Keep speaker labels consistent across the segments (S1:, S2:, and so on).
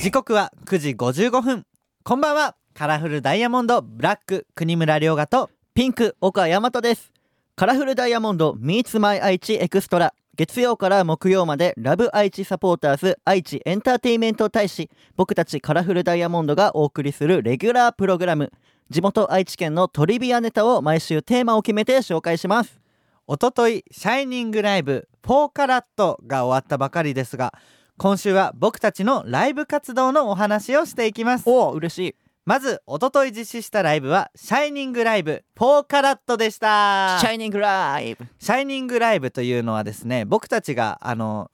S1: 時刻は9時55分。こんばんは。カラフルダイヤモンドブラック国村良賀と
S2: ピンク岡大和です。カラフルダイヤモンド Meets My 愛知エクストラ月曜から木曜までラブ愛知サポーターズ愛知エンターテインメント大使。僕たちカラフルダイヤモンドがお送りするレギュラープログラム。地元愛知県のトリビアネタを毎週テーマを決めて紹介します。
S1: おとといシャイニングライブ4カラットが終わったばかりですが今週は僕たちのライブ活動のお話をしていきます。
S2: おお嬉しい。
S1: まずおととい実施したライブはシャイニングライブ4カラットでした。
S2: シャイニングライブ。
S1: シャイニングライブというのはですね僕たちがあの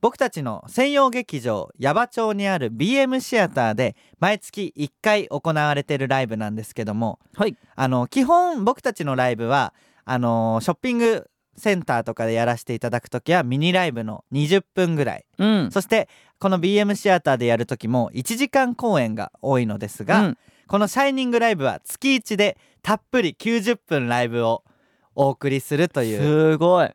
S1: 僕たちの専用劇場矢場町にある BM シアターで毎月1回行われてるライブなんですけども
S2: はい。
S1: あの基本僕たちのライブはあのショッピングセンターとかでやらせていただく時はミニライブの20分ぐらい。
S2: うん。
S1: そしてこの BM シアターでやる時も1時間公演が多いのですが、
S2: うん。
S1: この「シャイニングライブ」は月1でたっぷり90分ライブをお送りするという
S2: すごい。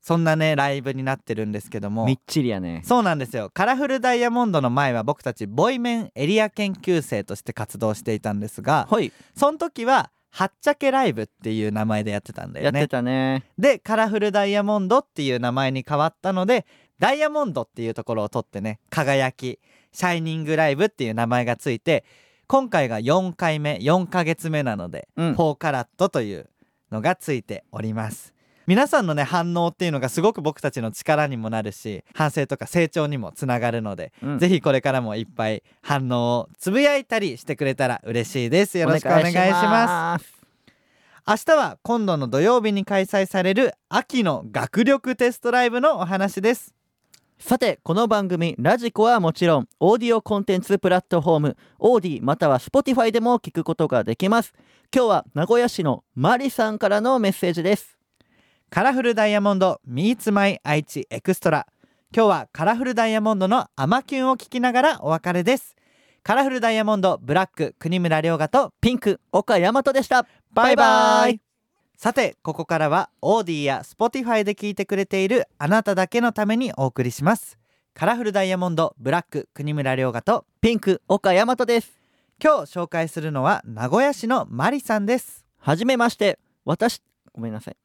S1: そんなねライブになってるんですけども。
S2: みっちりやね。
S1: そうなんですよ。カラフルダイヤモンドの前は僕たちボイメンエリア研究生として活動していたんですが
S2: はい。
S1: その時ははっちゃけライブっていう名前でやってたんだよね。
S2: やってたね。
S1: でカラフルダイヤモンドっていう名前に変わったのでダイヤモンドっていうところを取ってね輝きシャイニングライブっていう名前がついて今回が4回目4ヶ月目なので、
S2: うん。
S1: 4カラットというのがついております皆さんのね反応っていうのがすごく僕たちの力にもなるし反省とか成長にもつながるので、
S2: うん。
S1: ぜひこれからもいっぱい反応をつぶやいたりしてくれたら嬉しいです。よろしくお願いします。
S2: す。
S1: 明日は今度の土曜日に開催される秋の学力テストライブのお話です。
S2: さてこの番組ラジコはもちろんオーディオコンテンツプラットフォーム AuDee または Spotify でも聞くことができます。今日は名古屋市のマリさんからのメッセージです
S1: カラフルダイヤモンド Meets My 愛知エクストラ今日はカラフルダイヤモンドのアマキュンを聞きながらお別れです。カラフルダイヤモンドブラック国村諒河と
S2: ピンク岡大和でした。
S1: バイバ
S2: イ。バ
S1: イさてここからは AuDee や Spotify で聞いてくれているあなただけのためにお送りします。カラフルダイヤモンドブラック国村良賀と
S2: ピンク岡大和です。
S1: 今日紹介するのは名古屋市のマリさんです。
S2: はじめまして。私ごめんなさい。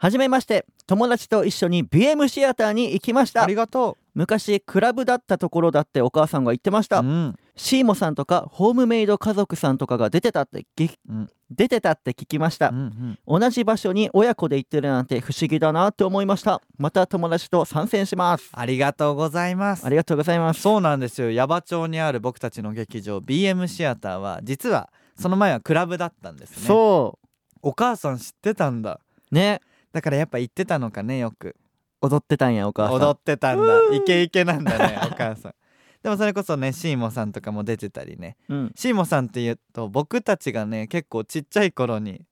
S2: はじめまして友達と一緒に BM シアターに行きました。
S1: ありがと
S2: 昔クラブだったところだってお母さんが言ってました、
S1: ううん。
S2: シーモさんとかホームメイド家族さんとかが出てたってぎ
S1: うん。
S2: 出てたって聞きました。
S1: うんうん。
S2: 同じ場所に親子で行ってるなんて不思議だなって思いました。また友達と参戦します。
S1: ありがとうございます。
S2: ありがとうございます。
S1: そうなんですよ。矢場町にある僕たちの劇場 BM シアターは実はその前はクラブだったんですね。
S2: そ
S1: お母さん知ってたんだ。
S2: うね
S1: だからやっぱ行ってたのかねよく。
S2: 踊ってたんやお母さん。
S1: 踊ってたんだ。イケイケなんだね お母さん。でもそれこそねシーモさんとかも出てたりね。
S2: うん。
S1: シーモさんっていうと僕たちがね結構ちっちゃい頃に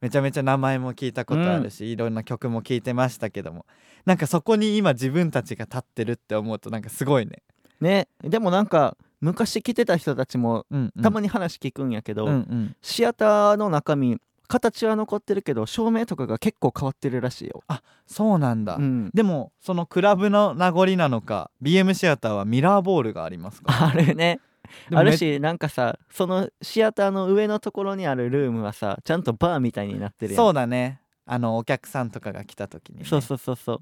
S1: めちゃめちゃ名前も聞いたことあるし、いろんな曲も聴いてましたけども。なんかそこに今自分たちが立ってるって思うとなんかすごいね、
S2: ね。でもなんか昔来てた人たちも
S1: うんうん、
S2: たまに話聞くんやけど、
S1: うんうん。
S2: シアターの中身形は残ってるけど照明とかが結構変わってるらしいよ、
S1: そうなんだ、
S2: うん、
S1: でもそのクラブの名残なのか BM シアターはミラーボールがありますか？
S2: あれね。あるしなんかさそのシアターの上のところにあるルームはさちゃんとバーみたいになってるやん。
S1: そうだね。あのお客さんとかが来た時にね、
S2: そうそうそうそう。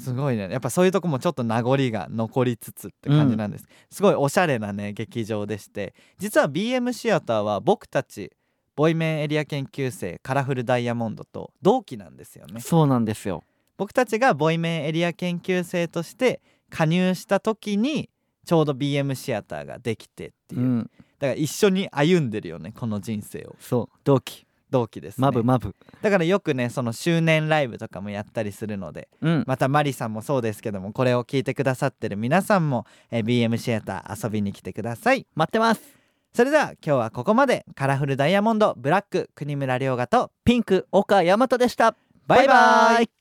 S1: すごいね。やっぱそういうとこもちょっと名残が残りつつって感じなんです、すごいおしゃれなね劇場でして。実は BM シアターは僕たちボイメンエリア研究生カラフルダイヤモンドと同期なんですよね。
S2: そうなんですよ。
S1: 僕たちがボイメンエリア研究生として加入した時にちょうど BM シアターができてっていう、
S2: うん。
S1: だから一緒に歩んでるよねこの人生を。
S2: そう。同期。
S1: 同期ですね。
S2: マブマブ。
S1: だからよくねその周年ライブとかもやったりするので
S2: うん。
S1: またマリさんもそうですけどもこれを聞いてくださってる皆さんも、えー BM シアター遊びに来てください。
S2: 待ってます
S1: それでは今日はここまでカラフルダイヤモンドブラック国村良賀と
S2: ピンク岡大和でした。
S1: バイバイ。